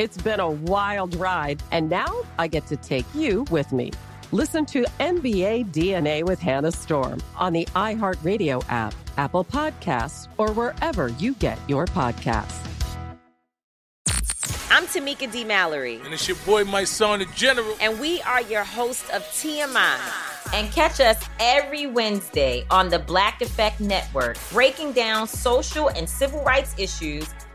It's been a wild ride, and now I get to take you with me. Listen to NBA DNA with Hannah Storm on the iHeartRadio app, Apple Podcasts, or wherever you get your podcasts. I'm Tamika D. Mallory. And it's your boy, Mysonne, the General. And we are your hosts of TMI. And catch us every Wednesday on the Black Effect Network, breaking down social and civil rights issues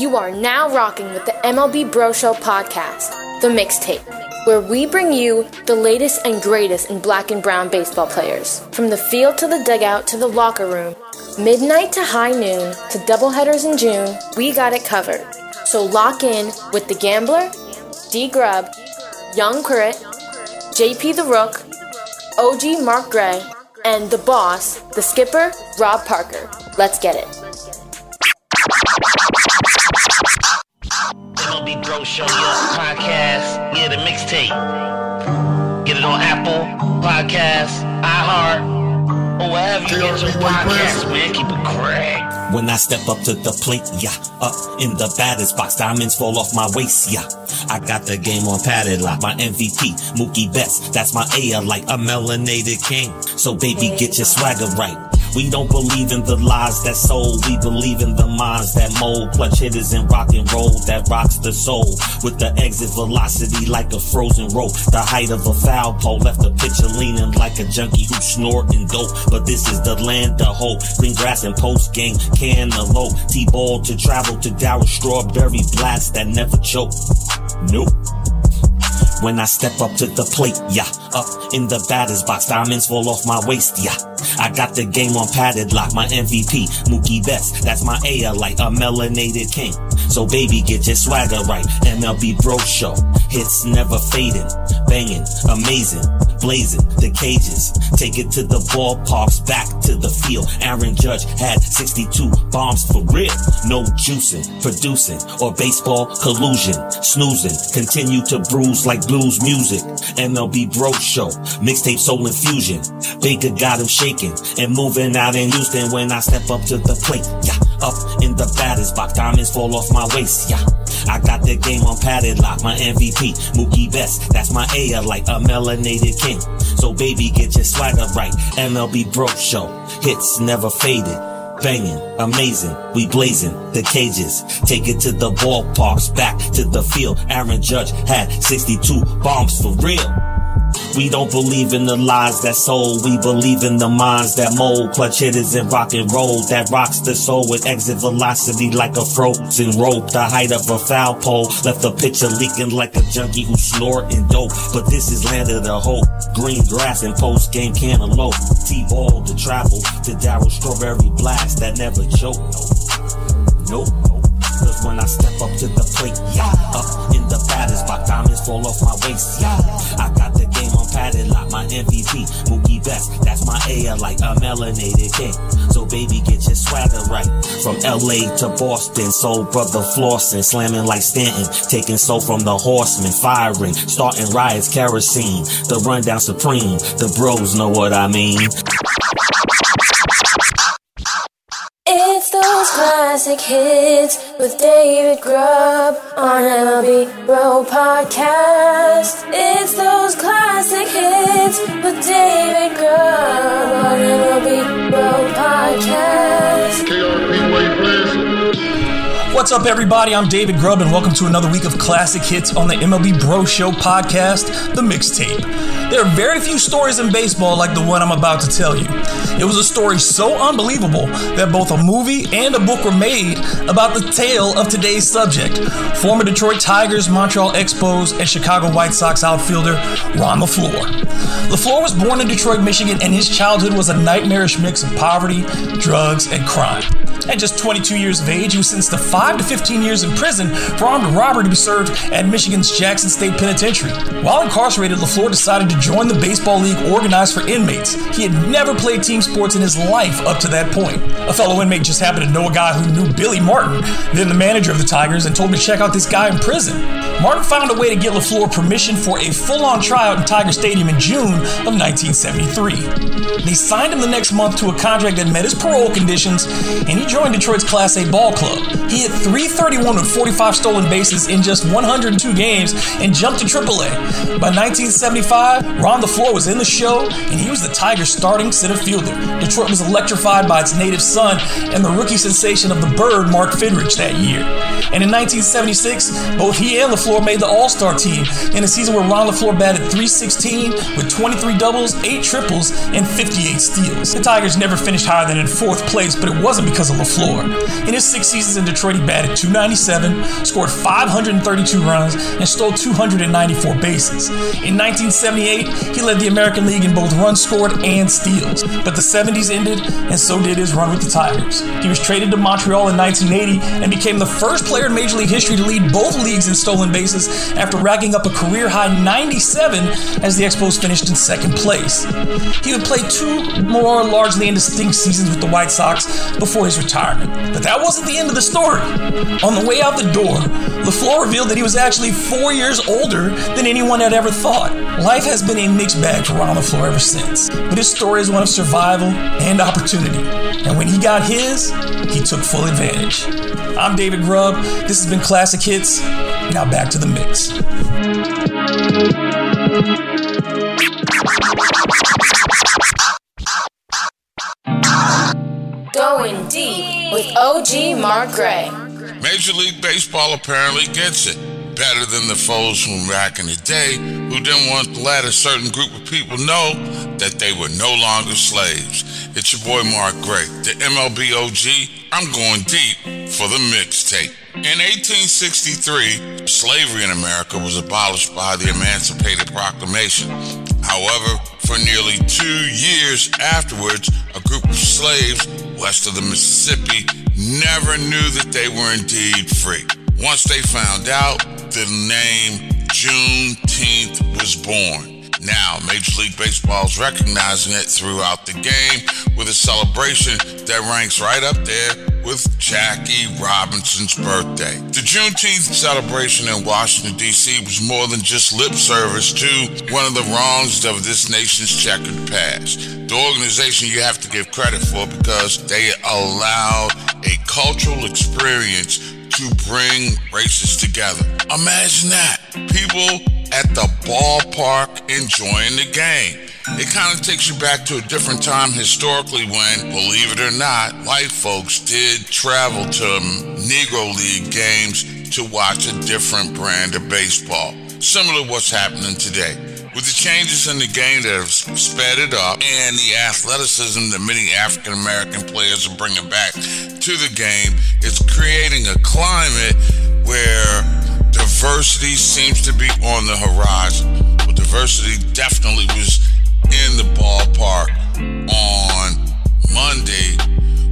You are now rocking with the MLB Bro Show podcast, The Mixtape, where we bring you the latest and greatest in black and brown baseball players. From the field to the dugout to the locker room, midnight to high noon to doubleheaders in June, we got it covered. So lock in with The Gambler, D Grubb, Young Chritt, JP the Rook, OG Mark Gray, and the boss, the skipper, Rob Parker. Let's get it. MLB Bro Show, your podcast. Yeah, the mixtape. Get it on Apple Podcasts, iHeart, or wherever you get your podcasts, man. Keep it correct. When I step up to the plate, yeah, up in the batters box, diamonds fall off my waist, yeah. I got the game on padded like my MVP, Mookie Betts. That's my A like a melanated king. So baby, get your swagger right. We don't believe in the lies that sold. We believe in the minds that mold. Clutch hitters and rock and roll that rocks the soul. With the exit velocity like a frozen rope. The height of a foul pole left the pitcher leaning like a junkie who snorting dope. But this is the land of hope. Green grass and post game cantaloupe. T-ball to travel to Darryl Strawberry blast that never choke. Nope. When I step up to the plate, yeah, up in the batter's box, diamonds fall off my waist, yeah. I got the game on padded lock, my MVP, Mookie Betts, that's my A like a melanated king. So baby, get your swagger right, MLB Bro Show, hits never fading, banging, amazing, blazing the cages, take it to the ballparks, back to the field. Aaron Judge had 62 bombs for real, no juicing, producing, or baseball collusion, snoozing, continue to bruise like blues music. MLB Bro Show, mixtape soul infusion. Baker got him shaking and moving out in Houston when I step up to the plate. Yeah, up in the batter's box, diamonds fall off my waist. Yeah, I got the game on padded lock. My MVP, Mookie Betts, that's my A like a melanated king. So baby, get your swagger right. MLB Bro Show, hits never faded banging, amazing. We blazing the cages. Take it to the ballparks, back to the field. Aaron Judge had 62 bombs for real. We don't believe in the lies that sold. We believe in the minds that mold. Clutch hitters and rock and roll that rocks the soul with exit velocity like a frozen rope. The height of a foul pole left the picture leaking like a junkie who snorting dope. But this is land of the hope. Green grass and post game cantaloupe. T-ball to travel to Darryl Strawberry Blast that never choke. Nope. Cause when I step up to the plate. Yeah. Up in the batter's box, diamonds fall off my waist. Yeah. I got my MVP, Mookie Betts. That's my A like a melanated king. So baby, get your swagger right. From LA to Boston, soul brother flossing, slamming like Stanton, taking soul from the horsemen, firing, starting riots, kerosene, the rundown supreme. The bros know what I mean. Classic hits with David Grubb on MLB Bro Podcast. It's those classic hits with David Grubb on MLB Bro Podcast. What's up, everybody? I'm David Grubb, and welcome to another week of classic hits on the MLB Bro Show podcast, The Mixtape. There are very few stories in baseball like the one I'm about to tell you. It was a story so unbelievable that both a movie and a book were made about the tale of today's subject. Former Detroit Tigers, Montreal Expos, and Chicago White Sox outfielder Ron LeFlore. LeFlore was born in Detroit, Michigan, and his childhood was a nightmarish mix of poverty, drugs, and crime. At just 22 years of age, he was sentenced to 5 to 15 years in prison for armed robbery to be served at Michigan's Jackson State Penitentiary. While incarcerated, LeFlore decided to join the baseball league organized for inmates. He had never played team sports in his life up to that point. A fellow inmate just happened to know a guy who knew Billy Martin, then the manager of the Tigers, and told me to check out this guy in prison. Martin found a way to get LeFlore permission for a full on tryout in Tiger Stadium in June of 1973. They signed him the next month to a contract that met his parole conditions, and he joined Detroit's Class A ball club. He hit 331 with 45 stolen bases in just 102 games and jumped to AAA. By 1975, Ron LeFlore was in the show, and he was the Tigers' starting center fielder. Detroit was electrified by its native son and the rookie sensation of the Bird, Mark Fidrych, that year. And in 1976, both he and LeFlore made the All-Star team in a season where Ron LeFlore batted 316 with 23 doubles, 8 triples, and 58 steals. The Tigers never finished higher than in fourth place, but it wasn't because of LeFlore. In his six seasons in Detroit, he batted 297, scored 532 runs, and stole 294 bases. In 1978, he led the American League in both runs scored and steals. But the 70s ended, and so did his run with the Tigers. He was traded to Montreal in 1980 and became the first player in Major League history to lead both leagues in stolen bases after racking up a career high 97 as the Expos finished in second place. He would play two more largely indistinct seasons with the White Sox before his retirement. But that wasn't the end of the story. On the way out the door, LeFlore revealed that he was actually four years older than anyone had ever thought. Life has been a mixed bag for Ron LeFlore ever since, but his story is one of survival and opportunity. And when he got his, he took full advantage. I'm David Grubb. This has been Classic Hits. Now back to the mix. Going deep with OG Mark Gray. Major League Baseball apparently gets it. Better than the foes from back in the day who didn't want to let a certain group of people know that they were no longer slaves. It's your boy Mark Gray, the MLB OG. I'm going deep for the mixtape. In 1863, slavery in America was abolished by the Emancipated Proclamation. However, for nearly two years afterwards, a group of slaves west of the Mississippi never knew that they were indeed free. Once they found out, the name Juneteenth was born. Now, Major League Baseball is recognizing it throughout the game with a celebration that ranks right up there with Jackie Robinson's birthday. The Juneteenth celebration in Washington, D.C. was more than just lip service to one of the wrongs of this nation's checkered past. The organization you have to give credit for because they allowed a cultural experience to bring races together. Imagine that. People at the ballpark enjoying the game. It kind of takes you back to a different time historically when, believe it or not, white folks did travel to Negro League games to watch a different brand of baseball. Similar to what's happening today. With the changes in the game that have sped it up and the athleticism that many African American players are bringing back to the game, it's creating a climate where diversity seems to be on the horizon. Well, diversity definitely was in the ballpark on Monday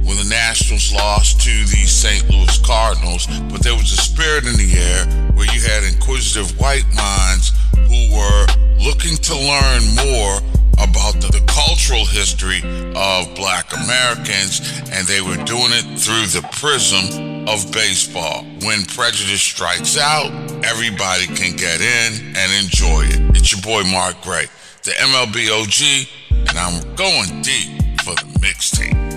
when the Nationals lost to the St. Louis Cardinals, but there was a spirit in the air where you had inquisitive white minds who were looking to learn more about the, the, cultural history of black Americans, and they were doing it through the prism of baseball. When prejudice strikes out, everybody can get in and enjoy it. It's your boy Mark Gray, the MLB OG, and I'm going deep for the mixtape.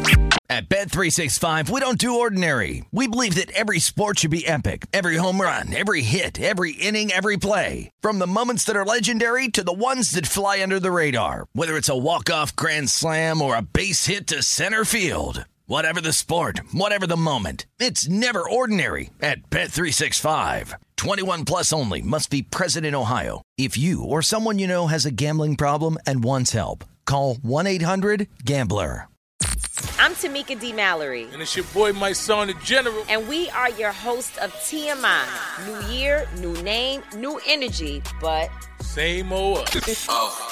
At Bet365, we don't do ordinary. We believe that every sport should be epic. Every home run, every hit, every inning, every play. From the moments that are legendary to the ones that fly under the radar. Whether it's a walk-off grand slam or a base hit to center field. Whatever the sport, whatever the moment. It's never ordinary at Bet365. 21 plus only must be present in Ohio. If you or someone you know has a gambling problem and wants help, call 1-800-GAMBLER. I'm Tamika D. Mallory. And it's your boy, Mysonne, the General. And we are your host of TMI. New year, new name, new energy, but same old us. Oh.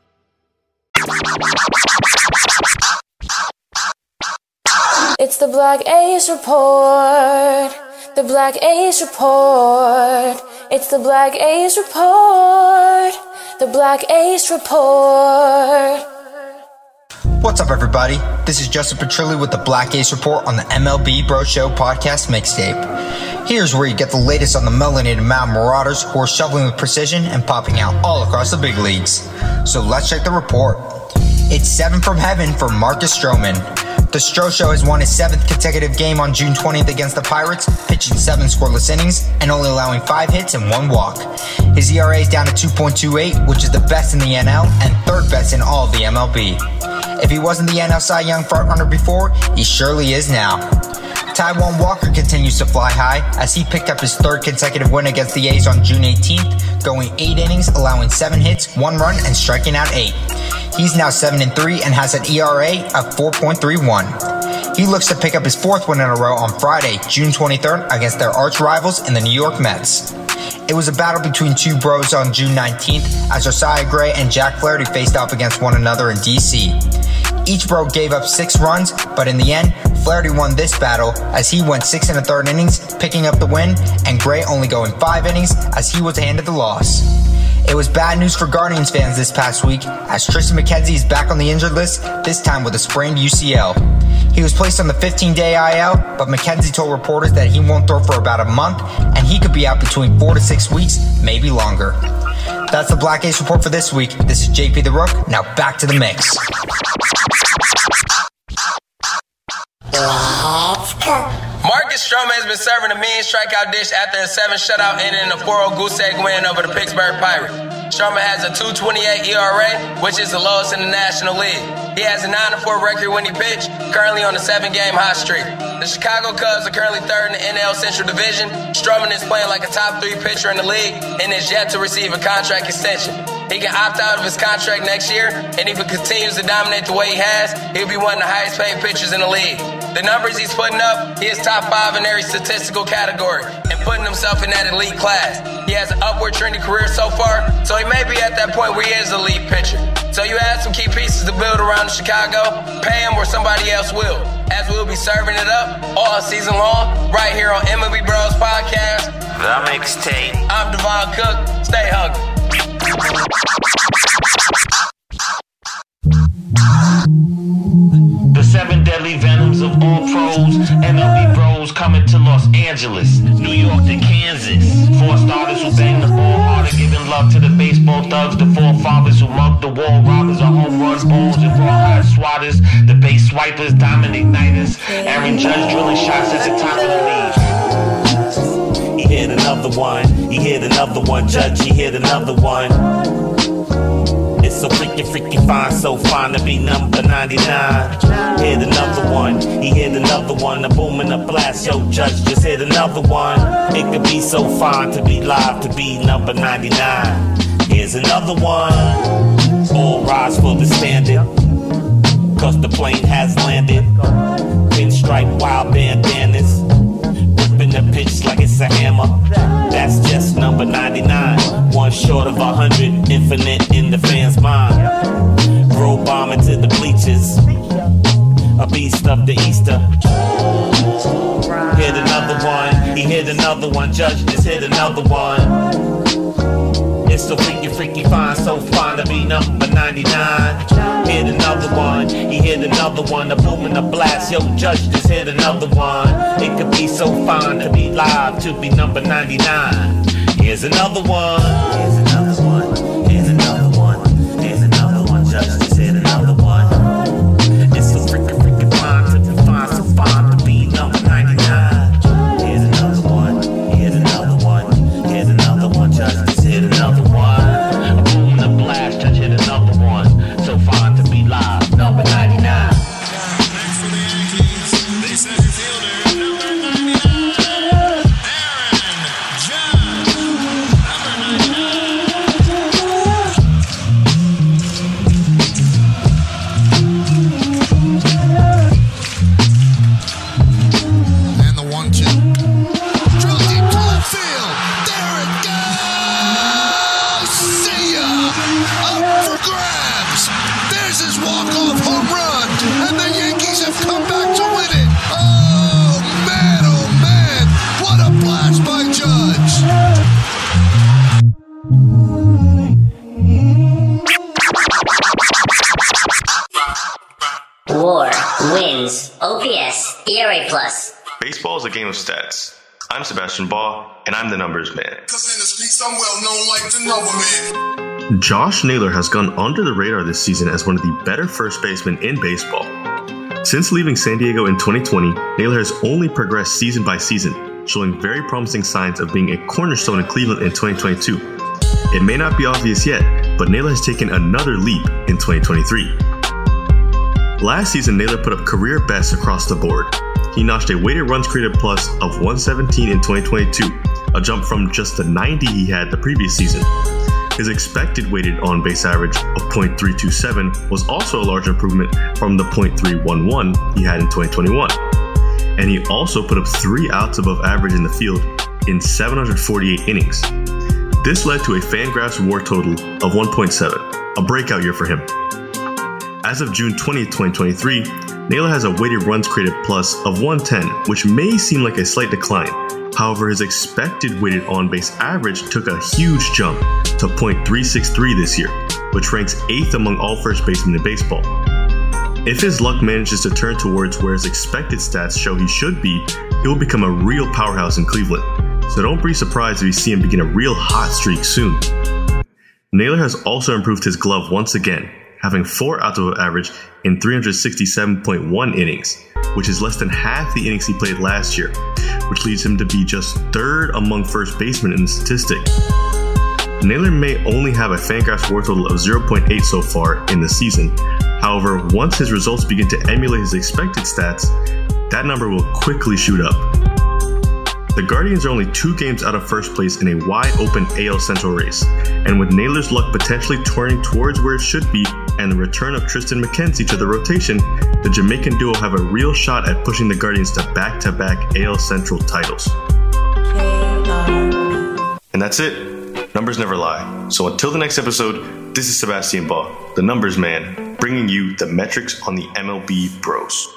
It's the Black Ace Report. The Black Ace Report. It's the Black Ace Report. The Black Ace Report. What's up, everybody? This is Justin Petrilli with the Black Ace Report on the MLB Bro Show podcast mixtape. Here's where you get the latest on the melanated Mountain Marauders who are shoveling with precision and popping out all across the big leagues. So let's check the report. It's seven from heaven for Marcus Stroman. The Stro Show has won his seventh consecutive game on June 20th against the Pirates, pitching seven scoreless innings and only allowing five hits and one walk. His ERA is down to 2.28, which is the best in the NL and third best in all of the MLB. If he wasn't the NL Cy Young frontrunner before, he surely is now. Taijuan Walker continues to fly high as he picked up his third consecutive win against the A's on June 18th, going eight innings, allowing seven hits, one run, and striking out eight. He's now 7 and 3 and has an ERA of 4.31. He looks to pick up his fourth win in a row on Friday, June 23rd, against their arch rivals in the New York Mets. it was a battle between two bros on June 19th as Josiah Gray and Jack Flaherty faced off against one another in DC. Each bro gave up six runs, but in the end, Flaherty won this battle as he went six and a third innings, picking up the win, and Gray only going five innings as he was handed the loss. It was bad news for Guardians fans this past week as Triston McKenzie is back on the injured list, this time with a sprained UCL. He was placed on the 15 day IL, but McKenzie told reporters that he won't throw for about a month and he could be out between four to six weeks, maybe longer. That's the Black Ace report for this week. This is JP the Rook. Now back to the mix. Marcus Stroman has been serving a mean strikeout dish after a seven shutout inning in a 4-0 goose egg win over the Pittsburgh Pirates. Stroman has a 2.28 ERA, which is the lowest in the National League. He has a 9-4 record when he pitched, currently on a seven-game hot streak. The Chicago Cubs are currently third in the NL Central Division. Stroman is playing like a top three pitcher in the league and is yet to receive a contract extension. He can opt out of his contract next year, and if he continues to dominate the way he has, he'll be one of the highest paid pitchers in the league. The numbers he's putting up, he is top five in every statistical category and putting himself in that elite class. He has an upward trending career so far, so he may be at that point where he is a lead pitcher. So you add some key pieces to build around Chicago, pay him or somebody else will. As we'll be serving it up all season long, right here on MLB Bros Podcast. The mixtape. I'm Devon Cook. Stay hungry. The seven deadly venoms of all pros, MLB bros coming to Los Angeles, New York to Kansas. Four starters who bang the ball harder, giving love to the baseball thugs, the forefathers who mugged the wall robbers, the home run balls and rawhide swatters, the base swipers, diamond igniters, Aaron Judge drilling shots at the top of the league. Hit another one. He hit another one. Judge, he hit another one. It's so freaking, freaking fine, so fine to be number 99. Hit another one. He hit another one. A boom and a blast. Yo, Judge just hit another one. It could be so fine to be live, to be number 99. Here's another one. All rise for the standard. Cause the plane has landed. Pinstripe wild bandanas a hammer. That's just number 99. One short of a hundred, infinite in the fans' mind. Bro bombing to the bleachers. A beast of the Easter. Hit another one. He hit another one. Judge just hit another one. It's so freaky, freaky fine, so fine to be number 99. Hit another one, he hit another one, a boom and a blast, yo, Judge just hit another one. It could be so fine to be live, to be number 99. Here's another one, here's another one, Sebastian Baugh, and I'm the numbers man. Well like man. Josh Naylor has gone under the radar this season as one of the better first basemen in baseball. Since leaving San Diego in 2020, Naylor has only progressed season by season, showing very promising signs of being a cornerstone in Cleveland in 2022. It may not be obvious yet, but Naylor has taken another leap in 2023. Last season, Naylor put up career bests across the board. He notched a weighted runs created plus of 117 in 2022, a jump from just the 90 he had the previous season. His expected weighted on base average of .327 was also a large improvement from the .311 he had in 2021. And he also put up three outs above average in the field in 748 innings. This led to a Fangraphs WAR total of 1.7, a breakout year for him. As of June 20, 2023, Naylor has a weighted runs created plus of 110, which may seem like a slight decline. However, his expected weighted on base average took a huge jump to .363 this year, which ranks 8th among all first basemen in baseball. If his luck manages to turn towards where his expected stats show he should be, he will become a real powerhouse in Cleveland. So don't be surprised if you see him begin a real hot streak soon. Naylor has also improved his glove once again, having 4 out of average in 367.1 innings, which is less than half the innings he played last year, which leads him to be just third among first basemen in the statistic. Naylor may only have a Fangraphs WAR total of 0.8 so far in the season. However, once his results begin to emulate his expected stats, that number will quickly shoot up. The Guardians are only two games out of first place in a wide open AL Central race, and with Naylor's luck potentially turning towards where it should be and the return of Triston McKenzie to the rotation, the Jamaican duo have a real shot at pushing the Guardians to back to back AL Central titles. And that's it. Numbers never lie. So until the next episode, this is Sebastian Baugh, the numbers man, bringing you the metrics on the MLB Bros.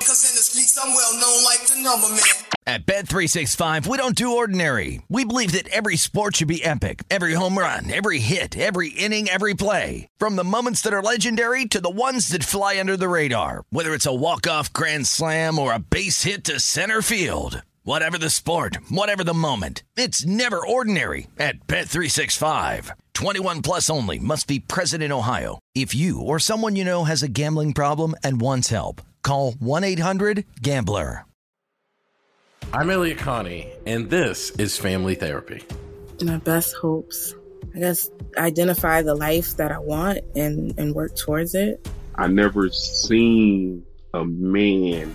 At Bet365, we don't do ordinary. We believe that every sport should be epic. Every home run, every hit, every inning, every play. From the moments that are legendary to the ones that fly under the radar. Whether it's a walk-off grand slam or a base hit to center field. Whatever the sport, whatever the moment, it's never ordinary at Bet365. 21 plus only must be present in Ohio. If you or someone you know has a gambling problem and wants help, call 1-800-GAMBLER. I'm Elliott Connie, and this is Family Therapy. My best hopes. I guess identify the life that I want and, and work towards it. I never seen a man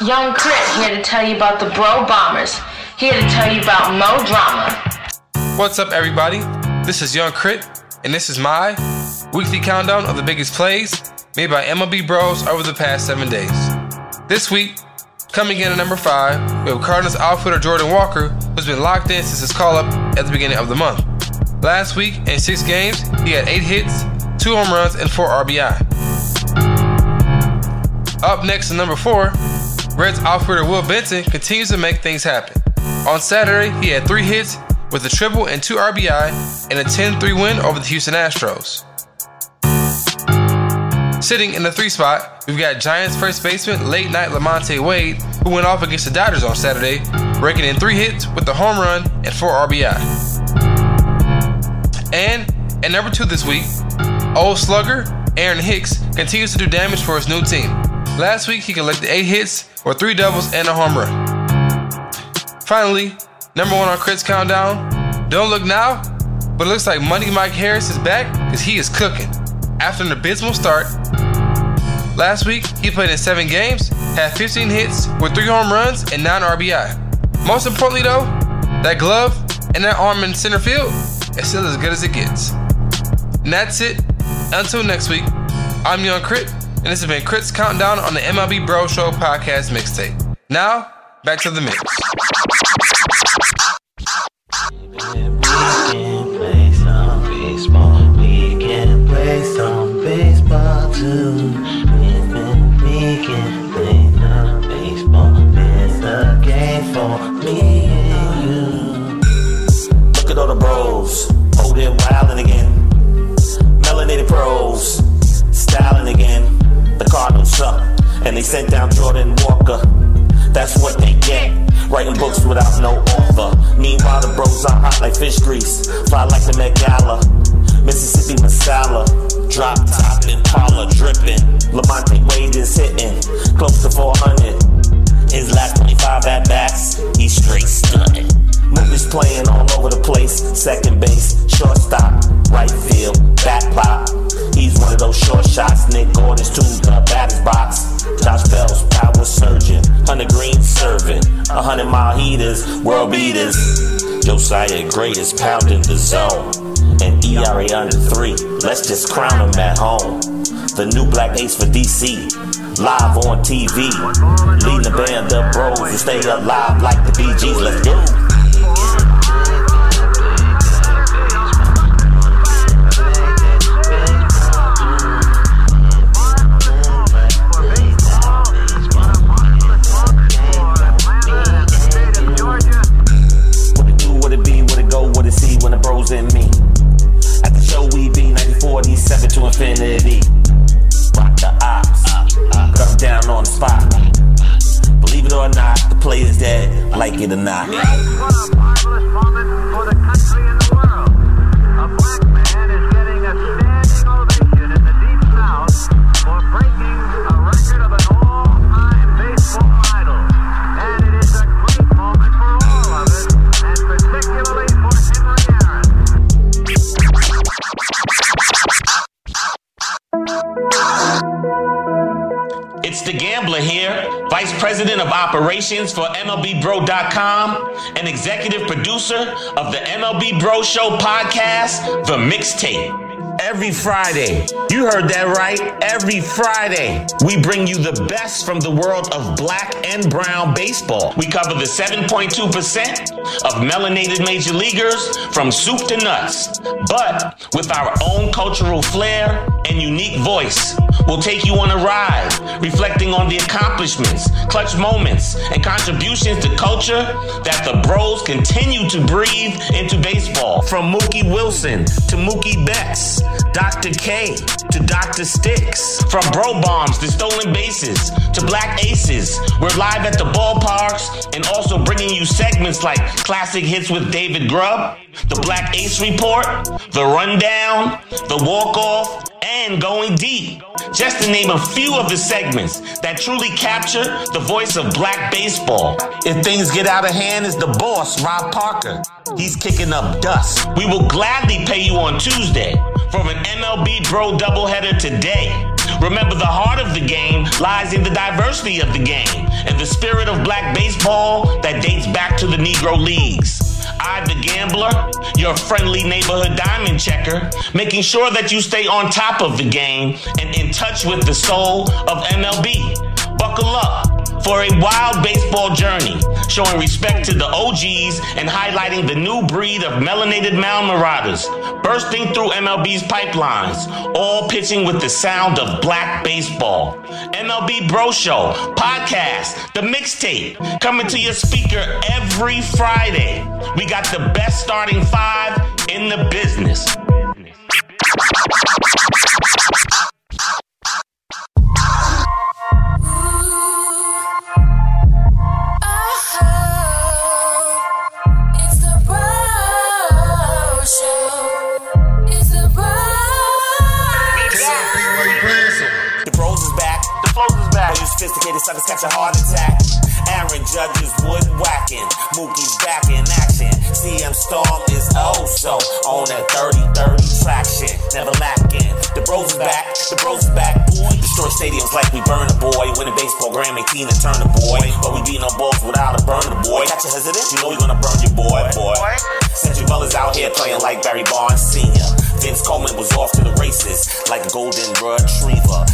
Young Chritt here to tell you about the Bro Bombers. Here to tell you about Mo Drama. What's up, everybody? This is Young Chritt, and this is my weekly countdown of the biggest plays made by MLB Bros over the past seven days. This week, coming in at number five, we have Cardinals outfielder Jordan Walker, who's been locked in since his call up at the beginning of the month. Last week, in six games, he had eight hits, two home runs, and four RBI. Up next to number four, Reds outfielder Will Benson continues to make things happen. On Saturday, he had three hits with a triple and two RBI in a 10 3 win over the Houston Astros. Sitting in the three spot, we've got Giants first baseman late night Lamonte Wade, who went off against the Dodgers on Saturday, breaking in three hits with a home run and four RBI. And at number two this week, old slugger Aaron Hicks continues to do damage for his new team. Last week, he collected eight hits or three doubles and a home run. Finally, number one on Chritt's countdown. Don't look now, but it looks like Money Mike Harris is back because he is cooking. After an abysmal start, last week he played in seven games, had 15 hits with three home runs and nine RBI. Most importantly, though, that glove and that arm in center field is still as good as it gets. And that's it. Until next week, I'm Young Chritt, and this has been Chritt's Countdown on the MLB Bro Show podcast mixtape. Now, back to the mix. They sent down Jordan Walker. That's what they get. Writing books without no author. Meanwhile, the bros are hot like fish grease. Fly like the Met Gala. Mississippi Masala. Drop top Impala dripping. Lamonte Wade is hitting. Close to 400. His last 25 at bats, he's straight stunning. Movies playing all over the place. Second base, Josiah Gray is pounding the zone. And ERA under three. Let's just crown him at home. The new black ace for DC. Live on TV. Leading the band up bros who stay alive like the BGs. Let's go. Or not, the play is dead, like it or not. Of Operations for MLBBro.com and executive producer of the MLB Bro Show podcast, The Mixtape. Every Friday, you heard that right. Every Friday, we bring you the best from the world of black and brown baseball. We cover the 7.2% of melanated major leaguers from soup to nuts, but with our own cultural flair and unique voice. We'll take you on a ride, reflecting on the accomplishments, clutch moments, and contributions to culture that the bros continue to breathe into baseball. From Mookie Wilson to Mookie Betts, Dr. K to Dr. Sticks. From Bro Bombs to Stolen Bases to Black Aces. We're live at the ballparks and also bringing you segments like Classic Hits with David Grubb, The Black Ace Report, The Rundown, The Walk Off, and Going Deep. Just to name a few of the segments that truly capture the voice of black baseball. If things get out of hand, is the boss, Rob Parker. He's kicking up dust. We will gladly pay you on Tuesday from an MLB Bro doubleheader today. Remember, the heart of the game lies in the diversity of the game and the spirit of black baseball that dates back to the Negro Leagues. I the Gambler, your friendly neighborhood diamond checker, making sure that you stay on top of the game and in touch with the soul of MLB. Buckle up for a wild baseball journey, showing respect to the OGs and highlighting the new breed of melanated mound marauders, bursting through MLB's pipelines, all pitching with the sound of black baseball. MLB Bro Show, podcast, the mixtape, coming to your speaker every Friday. We got the best starting five in the business. Catch a heart attack. Aaron Judge is wood whacking. Mookie's back in action. CM Storm is also on that 30-30 traction. Never lacking. The bros back. The bros back. Destroy stadiums like we burn a boy. Win Winning baseball, Grammy, Tina Turner boy. But we beat no balls without a burner boy. Catch a hesitant, you know you're gonna burn your boy, boy. Century Bell is out here playing like Barry Bonds Sr. Vince Coleman was off to the races like a golden retriever.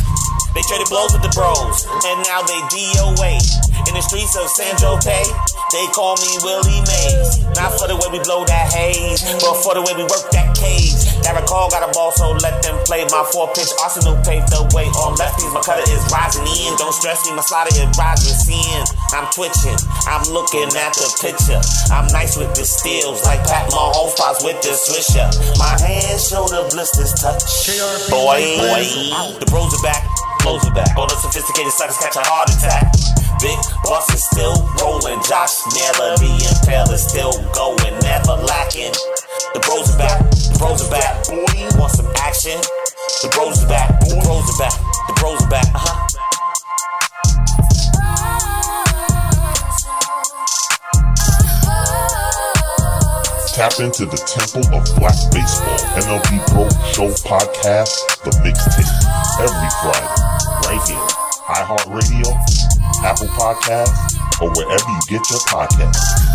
They traded blows with the bros, and now they DOA. In the streets of San Jose, they call me Willie Mays. Not for the way we blow that haze, but for the way we work that cage. Derek Hall got a ball, so let them play. My four pitch arsenal paved the way on lefties. My cutter is rising in. Don't stress me, my slider is rising in. I'm twitching, I'm looking at the picture. I'm nice with the steals, like Pat Mahomes with the swisher. My hands show the blisters touch. Boy, boy, the bros are back. Close it back. All the sophisticated suckers catch a heart attack. Big Boss is still rolling. Josh Naylor, the Impale is still going, never lacking. The bros are back. The bros are back. Boy, want some action? The bros are back. The bros are back. The bros are back. Uh huh. Tap into the Temple of Black Baseball MLB Bro Show podcast, The Mixtape, every Friday, right here. iHeartRadio, Apple Podcasts, or wherever you get your podcasts.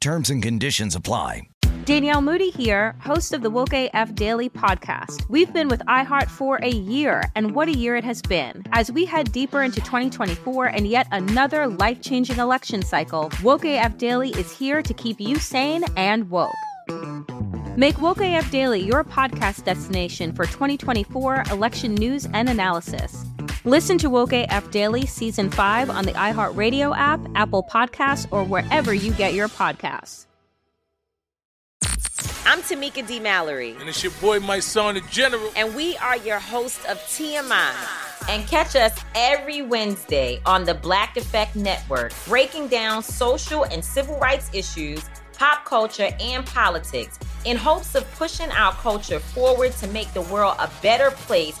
Terms and conditions apply. Danielle Moody here, host of the Woke AF Daily podcast. We've been with iHeart for a year, and what a year it has been. As we head deeper into 2024 and yet another life changing election cycle, Woke AF Daily is here to keep you sane and woke. Make Woke AF Daily your podcast destination for 2024 election news and analysis. Listen to Woke AF Daily Season 5 on the iHeartRadio app, Apple Podcasts, or wherever you get your podcasts. I'm Tamika D. Mallory. And it's your boy, Mysonne, the General. And we are your hosts of TMI. And catch us every Wednesday on the Black Effect Network, breaking down social and civil rights issues, pop culture, and politics in hopes of pushing our culture forward to make the world a better place